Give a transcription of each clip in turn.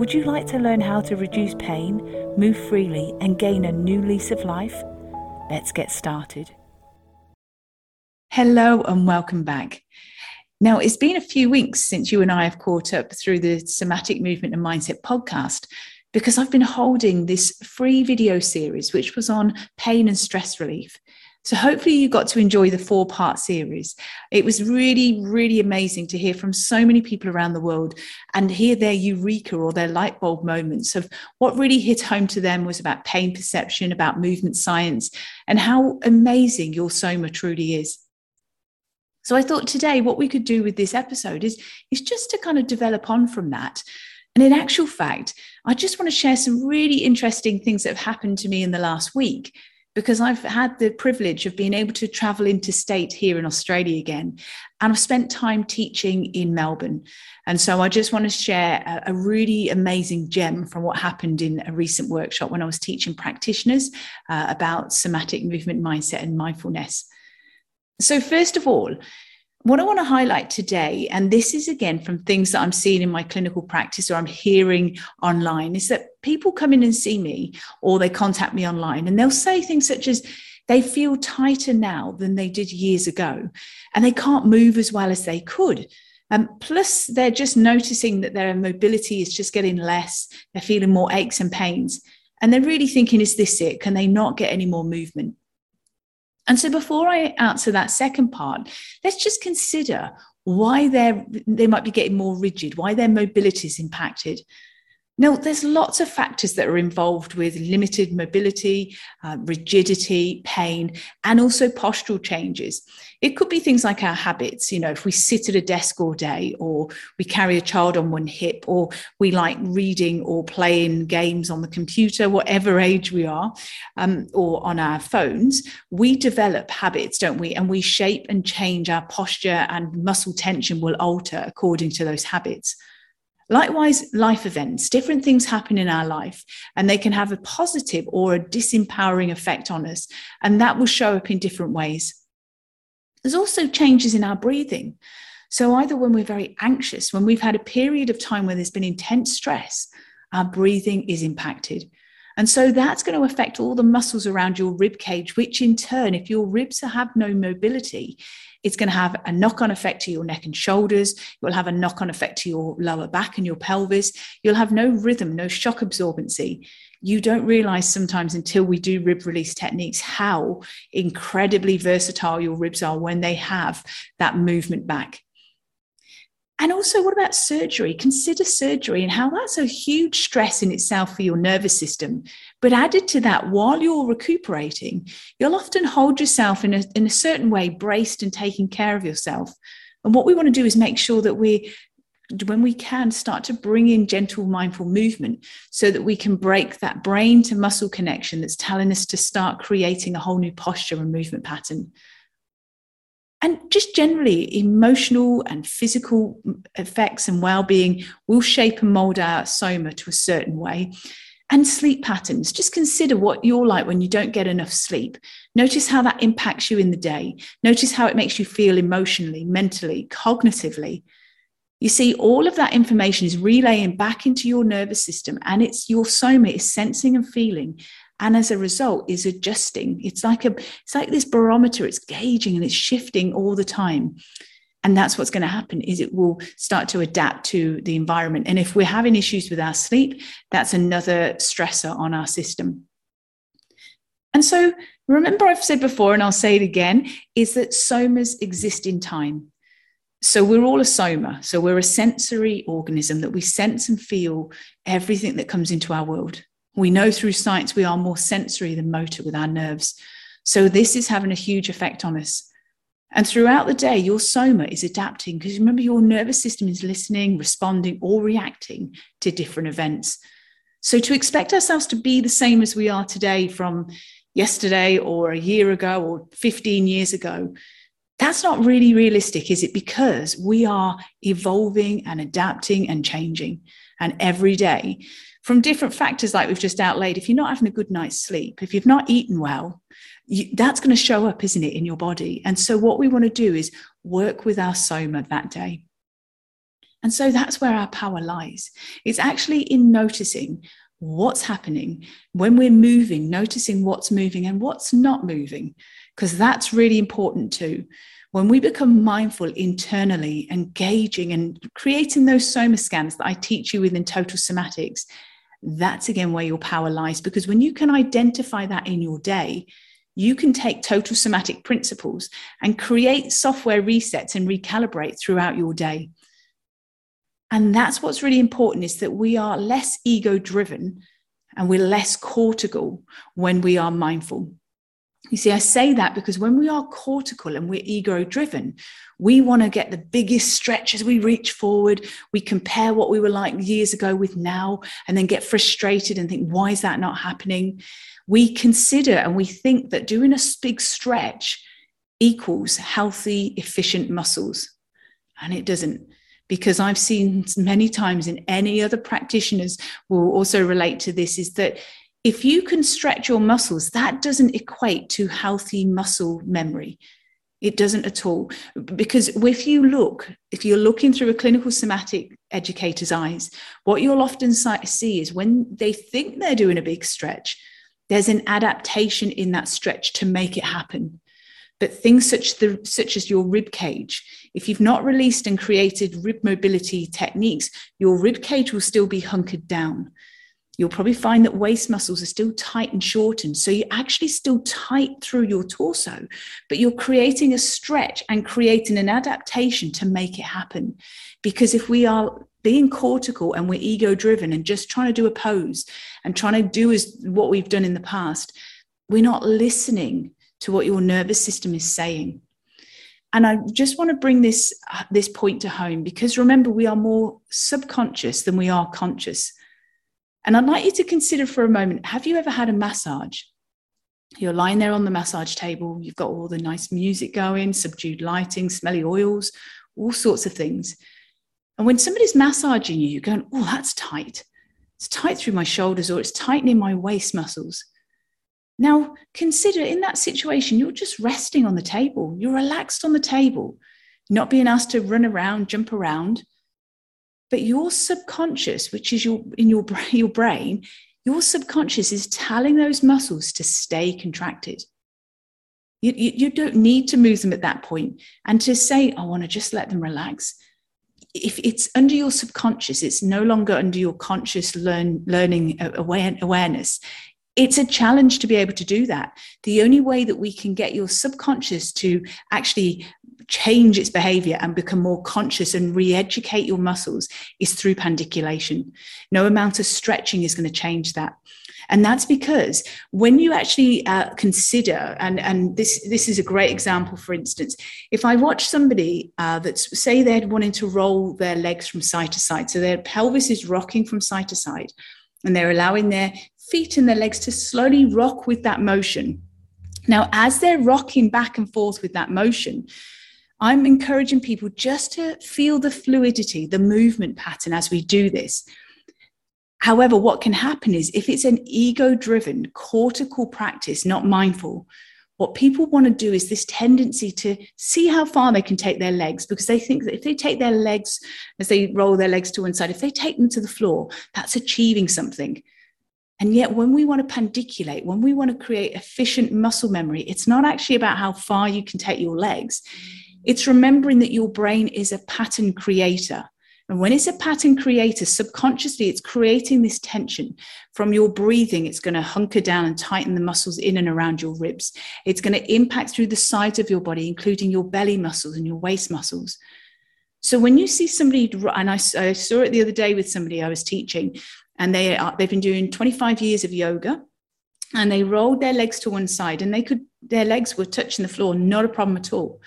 Would you like to learn how to reduce pain, move freely, and gain a new lease of life? Let's get started. Hello, and welcome back. Now, it's been a few weeks since you and I have caught up through the Somatic Movement and Mindset podcast because I've been holding this free video series, which was on pain and stress relief. So hopefully you got to enjoy the four part series. It was really, really amazing to hear from so many people around the world and hear their eureka or their light bulb moments of what really hit home to them was about pain perception, about movement science, and how amazing your soma truly is. So I thought today what we could do with this episode is, is just to kind of develop on from that. And in actual fact, I just want to share some really interesting things that have happened to me in the last week because I've had the privilege of being able to travel interstate here in Australia again. And I've spent time teaching in Melbourne. And so I just want to share a, a, really amazing gem from what happened in a recent workshop when I was teaching practitioners uh, about somatic movement mindset and mindfulness. So, first of all, what I want to highlight today, and this is again from things that I'm seeing in my clinical practice or I'm hearing online, is that people come in and see me or they contact me online and they'll say things such as, they feel tighter now than they did years ago, and they can't move as well as they could. Um, plus, they're just noticing that their mobility is just getting less. They're feeling more aches and pains. And they're really thinking, is this it? Can they not get any more movement? And so before I answer that second part, let's just consider why they they might be getting more rigid, why their mobility is impacted. Now, there's lots of factors that are involved with limited mobility, uh, rigidity, pain, and also postural changes. It could be things like our habits. You know, if we sit at a desk all day, or we carry a child on one hip, or we like reading or playing games on the computer, whatever age we are, um, or on our phones, we develop habits, don't we? And we shape and change our posture, and muscle tension will alter according to those habits. Likewise, life events, different things happen in our life, and they can have a positive or a disempowering effect on us. And that will show up in different ways. There's also changes in our breathing. So, either when we're very anxious, when we've had a period of time where there's been intense stress, our breathing is impacted. And so that's going to affect all the muscles around your rib cage, which in turn, if your ribs have no mobility, it's going to have a knock on effect to your neck and shoulders. It will have a knock on effect to your lower back and your pelvis. You'll have no rhythm, no shock absorbency. You don't realize sometimes until we do rib release techniques how incredibly versatile your ribs are when they have that movement back. And also, what about surgery? Consider surgery and how that's a huge stress in itself for your nervous system. But added to that, while you're recuperating, you'll often hold yourself in a, in a certain way, braced and taking care of yourself. And what we want to do is make sure that we, when we can, start to bring in gentle, mindful movement so that we can break that brain to muscle connection that's telling us to start creating a whole new posture and movement pattern and just generally emotional and physical effects and well-being will shape and mold our soma to a certain way. And sleep patterns just consider what you're like when you don't get enough sleep. Notice how that impacts you in the day. Notice how it makes you feel emotionally mentally cognitively. You see all of that information is relaying back into your nervous system and it's your soma is sensing and feeling and as a result is adjusting. It's like a it's like this barometer. It's gauging and it's shifting all the time. And that's what's going to happen is it will start to adapt to the environment. And if we're having issues with our sleep that's another stressor on our system. And so remember i've said before and i'll say it again is that somas exist in time. So we're all a soma. So we're a sensory organism that we sense and feel everything that comes into our world we know through science we are more sensory than motor with our nerves. So this is having a huge effect on us. And throughout the day, your soma is adapting because remember, your nervous system is listening, responding, or reacting to different events. So to expect ourselves to be the same as we are today from yesterday or a year ago or 15 years ago, that's not really realistic, is it? Because we are evolving and adapting and changing. And every day, from different factors like we've just outlaid, if you're not having a good night's sleep, if you've not eaten well, you, that's going to show up, isn't it, in your body? And so, what we want to do is work with our soma that day. And so that's where our power lies. It's actually in noticing what's happening when we're moving, noticing what's moving and what's not moving, because that's really important too. When we become mindful internally, engaging and creating those soma scans that I teach you within total somatics, that's again where your power lies. Because when you can identify that in your day, you can take total somatic principles and create software resets and recalibrate throughout your day. And that's what's really important is that we are less ego driven and we're less cortical when we are mindful. You see, I say that because when we are cortical and we're ego driven, we want to get the biggest stretch as we reach forward. We compare what we were like years ago with now and then get frustrated and think, why is that not happening? We consider and we think that doing a big stretch equals healthy, efficient muscles. And it doesn't because I've seen many times in any other practitioners will also relate to this is that if you can stretch your muscles, that doesn't equate to healthy muscle memory. It doesn't at all. Because if you look, if you're looking through a clinical somatic educator's eyes, what you'll often see is when they think they're doing a big stretch, there's an adaptation in that stretch to make it happen. But things such, the, such as your rib cage, if you've not released and created rib mobility techniques, your rib cage will still be hunkered down. You'll probably find that waist muscles are still tight and shortened. So you're actually still tight through your torso, but you're creating a stretch and creating an adaptation to make it happen. Because if we are being cortical and we're ego driven and just trying to do a pose and trying to do as what we've done in the past, we're not listening to what your nervous system is saying. And I just want to bring this, uh, this point to home because remember, we are more subconscious than we are conscious. And I'd like you to consider for a moment have you ever had a massage? You're lying there on the massage table, you've got all the nice music going, subdued lighting, smelly oils, all sorts of things. And when somebody's massaging you, you're going, oh, that's tight. It's tight through my shoulders or it's tightening my waist muscles. Now, consider in that situation, you're just resting on the table, you're relaxed on the table, not being asked to run around, jump around. But your subconscious, which is your in your, your brain, your subconscious is telling those muscles to stay contracted. You, you, you don't need to move them at that point and to say, I want to just let them relax. If it's under your subconscious, it's no longer under your conscious learn, learning uh, aware, awareness it's a challenge to be able to do that. The only way that we can get your subconscious to actually change its behavior and become more conscious and re educate your muscles is through pandiculation. No amount of stretching is going to change that. And that's because when you actually uh, consider, and, and this, this is a great example, for instance, if I watch somebody uh, that's, say, they're wanting to roll their legs from side to side, so their pelvis is rocking from side to side, and they're allowing their feet and their legs to slowly rock with that motion. Now, as they're rocking back and forth with that motion, I'm encouraging people just to feel the fluidity, the movement pattern as we do this. However, what can happen is if it's an ego driven cortical practice, not mindful, what people want to do is this tendency to see how far they can take their legs because they think that if they take their legs as they roll their legs to one side, if they take them to the floor, that's achieving something. And yet, when we want to pandiculate, when we want to create efficient muscle memory, it's not actually about how far you can take your legs. It's remembering that your brain is a pattern creator. And when it's a pattern creator, subconsciously, it's creating this tension from your breathing. It's going to hunker down and tighten the muscles in and around your ribs. It's going to impact through the sides of your body, including your belly muscles and your waist muscles. So when you see somebody, and I, I saw it the other day with somebody I was teaching, and they are, they've been doing 25 years of yoga and they rolled their legs to one side and they could their legs were touching the floor not a problem at all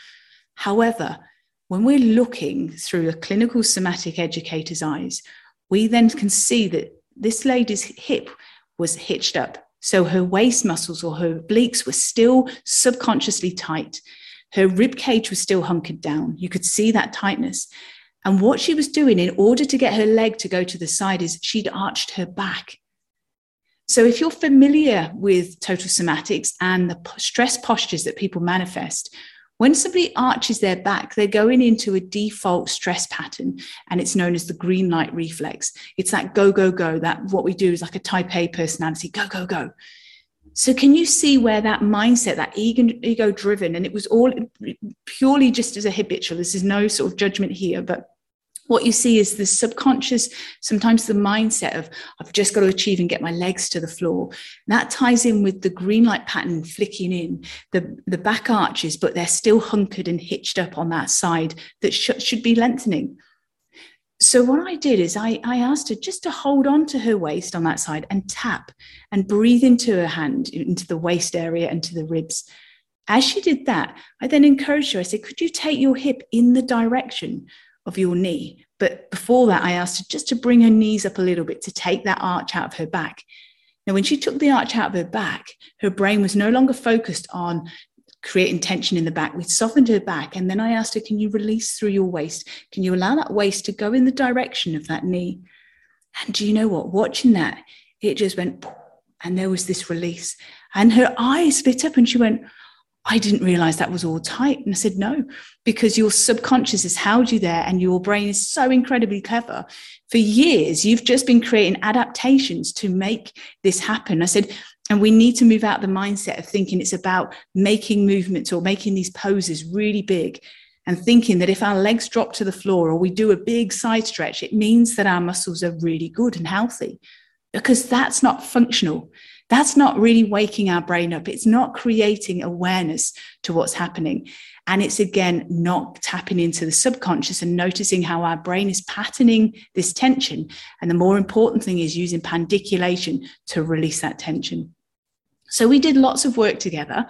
However, when we're looking through a clinical somatic educator's eyes, we then can see that this lady's hip was hitched up. So her waist muscles or her obliques were still subconsciously tight. Her rib cage was still hunkered down. You could see that tightness. And what she was doing in order to get her leg to go to the side is she'd arched her back. So, if you're familiar with total somatics and the stress postures that people manifest, when somebody arches their back, they're going into a default stress pattern, and it's known as the green light reflex. It's that go, go, go. That what we do is like a type A personality go, go, go. So, can you see where that mindset, that ego driven, and it was all purely just as a habitual, this is no sort of judgment here, but what you see is the subconscious, sometimes the mindset of, I've just got to achieve and get my legs to the floor. that ties in with the green light pattern flicking in, the, the back arches, but they're still hunkered and hitched up on that side that sh- should be lengthening. So, what I did is I, I asked her just to hold on to her waist on that side and tap and breathe into her hand, into the waist area and to the ribs. As she did that, I then encouraged her. I said, Could you take your hip in the direction of your knee. But before that, I asked her just to bring her knees up a little bit to take that arch out of her back. Now, when she took the arch out of her back, her brain was no longer focused on creating tension in the back. We softened her back. And then I asked her, Can you release through your waist? Can you allow that waist to go in the direction of that knee? And do you know what? Watching that, it just went, and there was this release. And her eyes lit up and she went, I didn't realize that was all tight. And I said, no, because your subconscious has held you there and your brain is so incredibly clever. For years, you've just been creating adaptations to make this happen. I said, and we need to move out the mindset of thinking it's about making movements or making these poses really big and thinking that if our legs drop to the floor or we do a big side stretch, it means that our muscles are really good and healthy because that's not functional that's not really waking our brain up. It's not creating awareness to what's happening. And it's again not tapping into the subconscious and noticing how our brain is patterning this tension. And the more important thing is using pandiculation to release that tension. So we did lots of work together.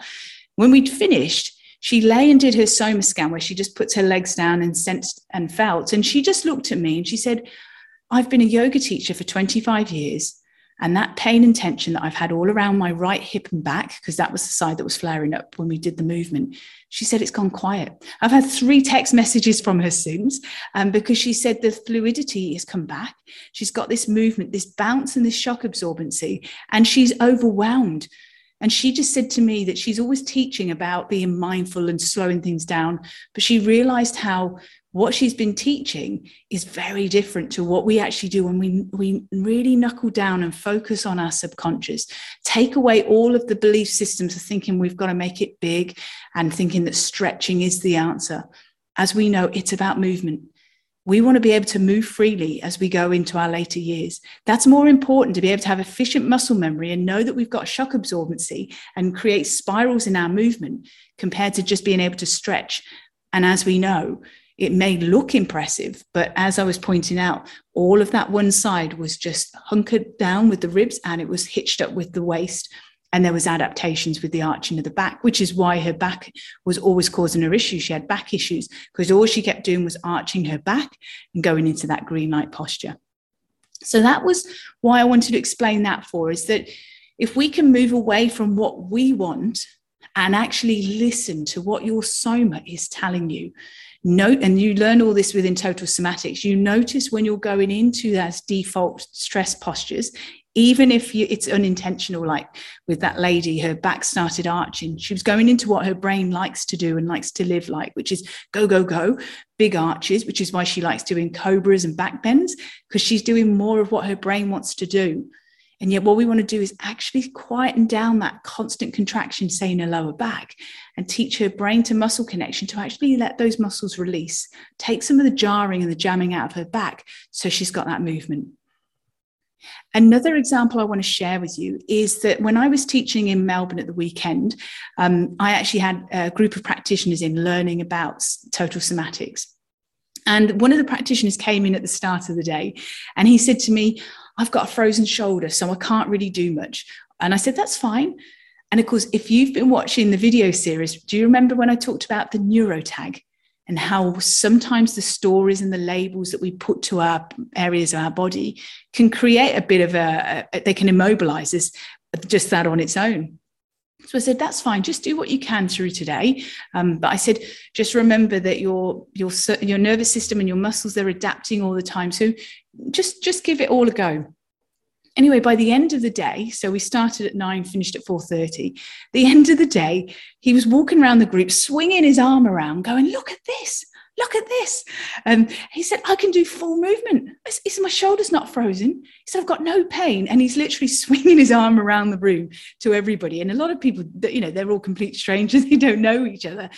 When we'd finished, she lay and did her soma scan where she just puts her legs down and sensed and felt. And she just looked at me and she said, I've been a yoga teacher for 25 years. And that pain and tension that I've had all around my right hip and back, because that was the side that was flaring up when we did the movement, she said it's gone quiet. I've had three text messages from her since um, because she said the fluidity has come back. She's got this movement, this bounce and this shock absorbency, and she's overwhelmed. And she just said to me that she's always teaching about being mindful and slowing things down, but she realized how what she's been teaching is very different to what we actually do when we, we really knuckle down and focus on our subconscious, take away all of the belief systems of thinking we've got to make it big and thinking that stretching is the answer. As we know, it's about movement. We want to be able to move freely as we go into our later years. That's more important to be able to have efficient muscle memory and know that we've got shock absorbency and create spirals in our movement compared to just being able to stretch. And as we know, it may look impressive, but as I was pointing out, all of that one side was just hunkered down with the ribs and it was hitched up with the waist. And there was adaptations with the arching of the back, which is why her back was always causing her issues. She had back issues because all she kept doing was arching her back and going into that green light posture. So that was why I wanted to explain that for is that if we can move away from what we want and actually listen to what your soma is telling you note and you learn all this within total somatics you notice when you're going into those default stress postures even if you, it's unintentional like with that lady her back started arching. She was going into what her brain likes to do and likes to live like which is go go go big arches which is why she likes doing cobras and back bends because she's doing more of what her brain wants to do. And yet, what we want to do is actually quieten down that constant contraction, say in her lower back, and teach her brain to muscle connection to actually let those muscles release, take some of the jarring and the jamming out of her back so she's got that movement. Another example I want to share with you is that when I was teaching in Melbourne at the weekend, um, I actually had a group of practitioners in learning about total somatics. And one of the practitioners came in at the start of the day and he said to me, I've got a frozen shoulder, so I can't really do much. And I said, That's fine. And of course, if you've been watching the video series, do you remember when I talked about the neurotag? And how sometimes the stories and the labels that we put to our areas of our body can create a bit of a, a they can immobilize us just that on its own so I said, that's fine. Just do what you can through today. Um, but I said, just remember that your your your nervous system and your muscles they're adapting all the time. So just just give it all a go. Anyway, by the end of the day, so we started at nine, finished at four thirty. The end of the day, he was walking around the group, swinging his arm around, going, "Look at this! look at this. And um, he said, I can do full movement. He said, my shoulder's not frozen. He said, I've got no pain. And he's literally swinging his arm around the room to everybody. And a lot of people, you know, they're all complete strangers. They don't know each other.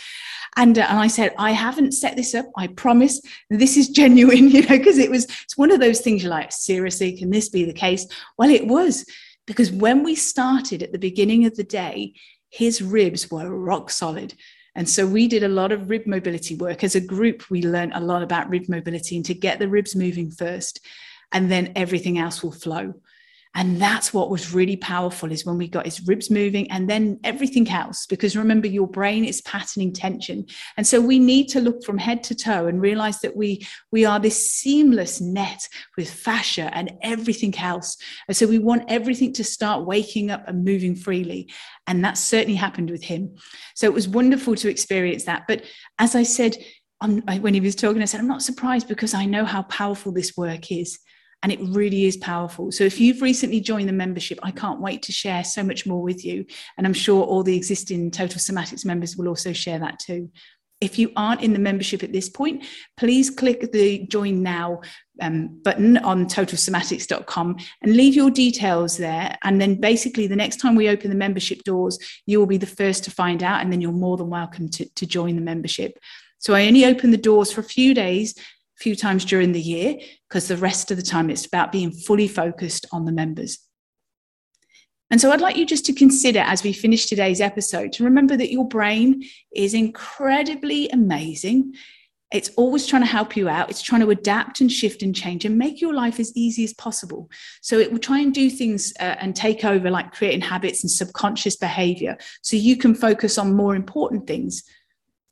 And, uh, and I said, I haven't set this up. I promise this is genuine, you know, because it was, it's one of those things you're like, seriously, can this be the case? Well, it was because when we started at the beginning of the day, his ribs were rock solid. And so we did a lot of rib mobility work. As a group, we learned a lot about rib mobility and to get the ribs moving first, and then everything else will flow. And that's what was really powerful is when we got his ribs moving and then everything else. Because remember, your brain is patterning tension. And so we need to look from head to toe and realize that we, we are this seamless net with fascia and everything else. And so we want everything to start waking up and moving freely. And that certainly happened with him. So it was wonderful to experience that. But as I said, when he was talking, I said, I'm not surprised because I know how powerful this work is and it really is powerful. So if you've recently joined the membership, I can't wait to share so much more with you. And I'm sure all the existing Total Somatics members will also share that too. If you aren't in the membership at this point, please click the join now um, button on totalsomatics.com and leave your details there. And then basically, the next time we open the membership doors, you will be the first to find out, and then you're more than welcome to, to join the membership. So I only open the doors for a few days few times during the year because the rest of the time it's about being fully focused on the members. And so I'd like you just to consider as we finish today's episode to remember that your brain is incredibly amazing. It's always trying to help you out. It's trying to adapt and shift and change and make your life as easy as possible. So it will try and do things uh, and take over, like creating habits and subconscious behavior, so you can focus on more important things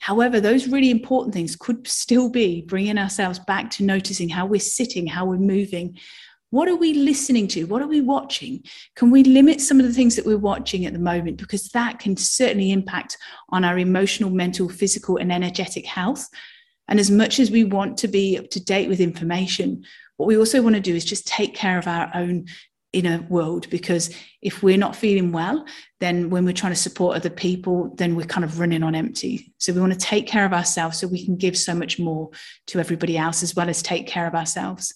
However, those really important things could still be bringing ourselves back to noticing how we're sitting, how we're moving. What are we listening to? What are we watching? Can we limit some of the things that we're watching at the moment? Because that can certainly impact on our emotional, mental, physical, and energetic health. And as much as we want to be up to date with information, what we also want to do is just take care of our own inner world because if we're not feeling well then when we're trying to support other people then we're kind of running on empty so we want to take care of ourselves so we can give so much more to everybody else as well as take care of ourselves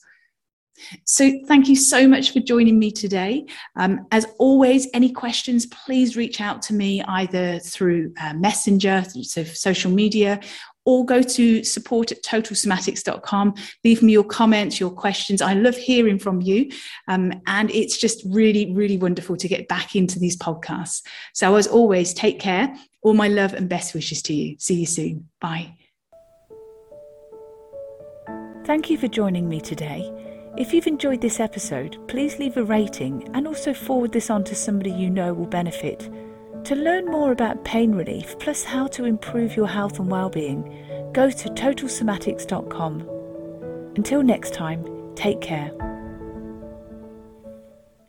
so thank you so much for joining me today. Um, as always, any questions, please reach out to me either through uh, Messenger, so social media, or go to support at totalsomatics.com. Leave me your comments, your questions. I love hearing from you. Um, and it's just really, really wonderful to get back into these podcasts. So, as always, take care. All my love and best wishes to you. See you soon. Bye. Thank you for joining me today. If you've enjoyed this episode, please leave a rating and also forward this on to somebody you know will benefit. To learn more about pain relief plus how to improve your health and well-being, go to totalsomatics.com. Until next time, take care.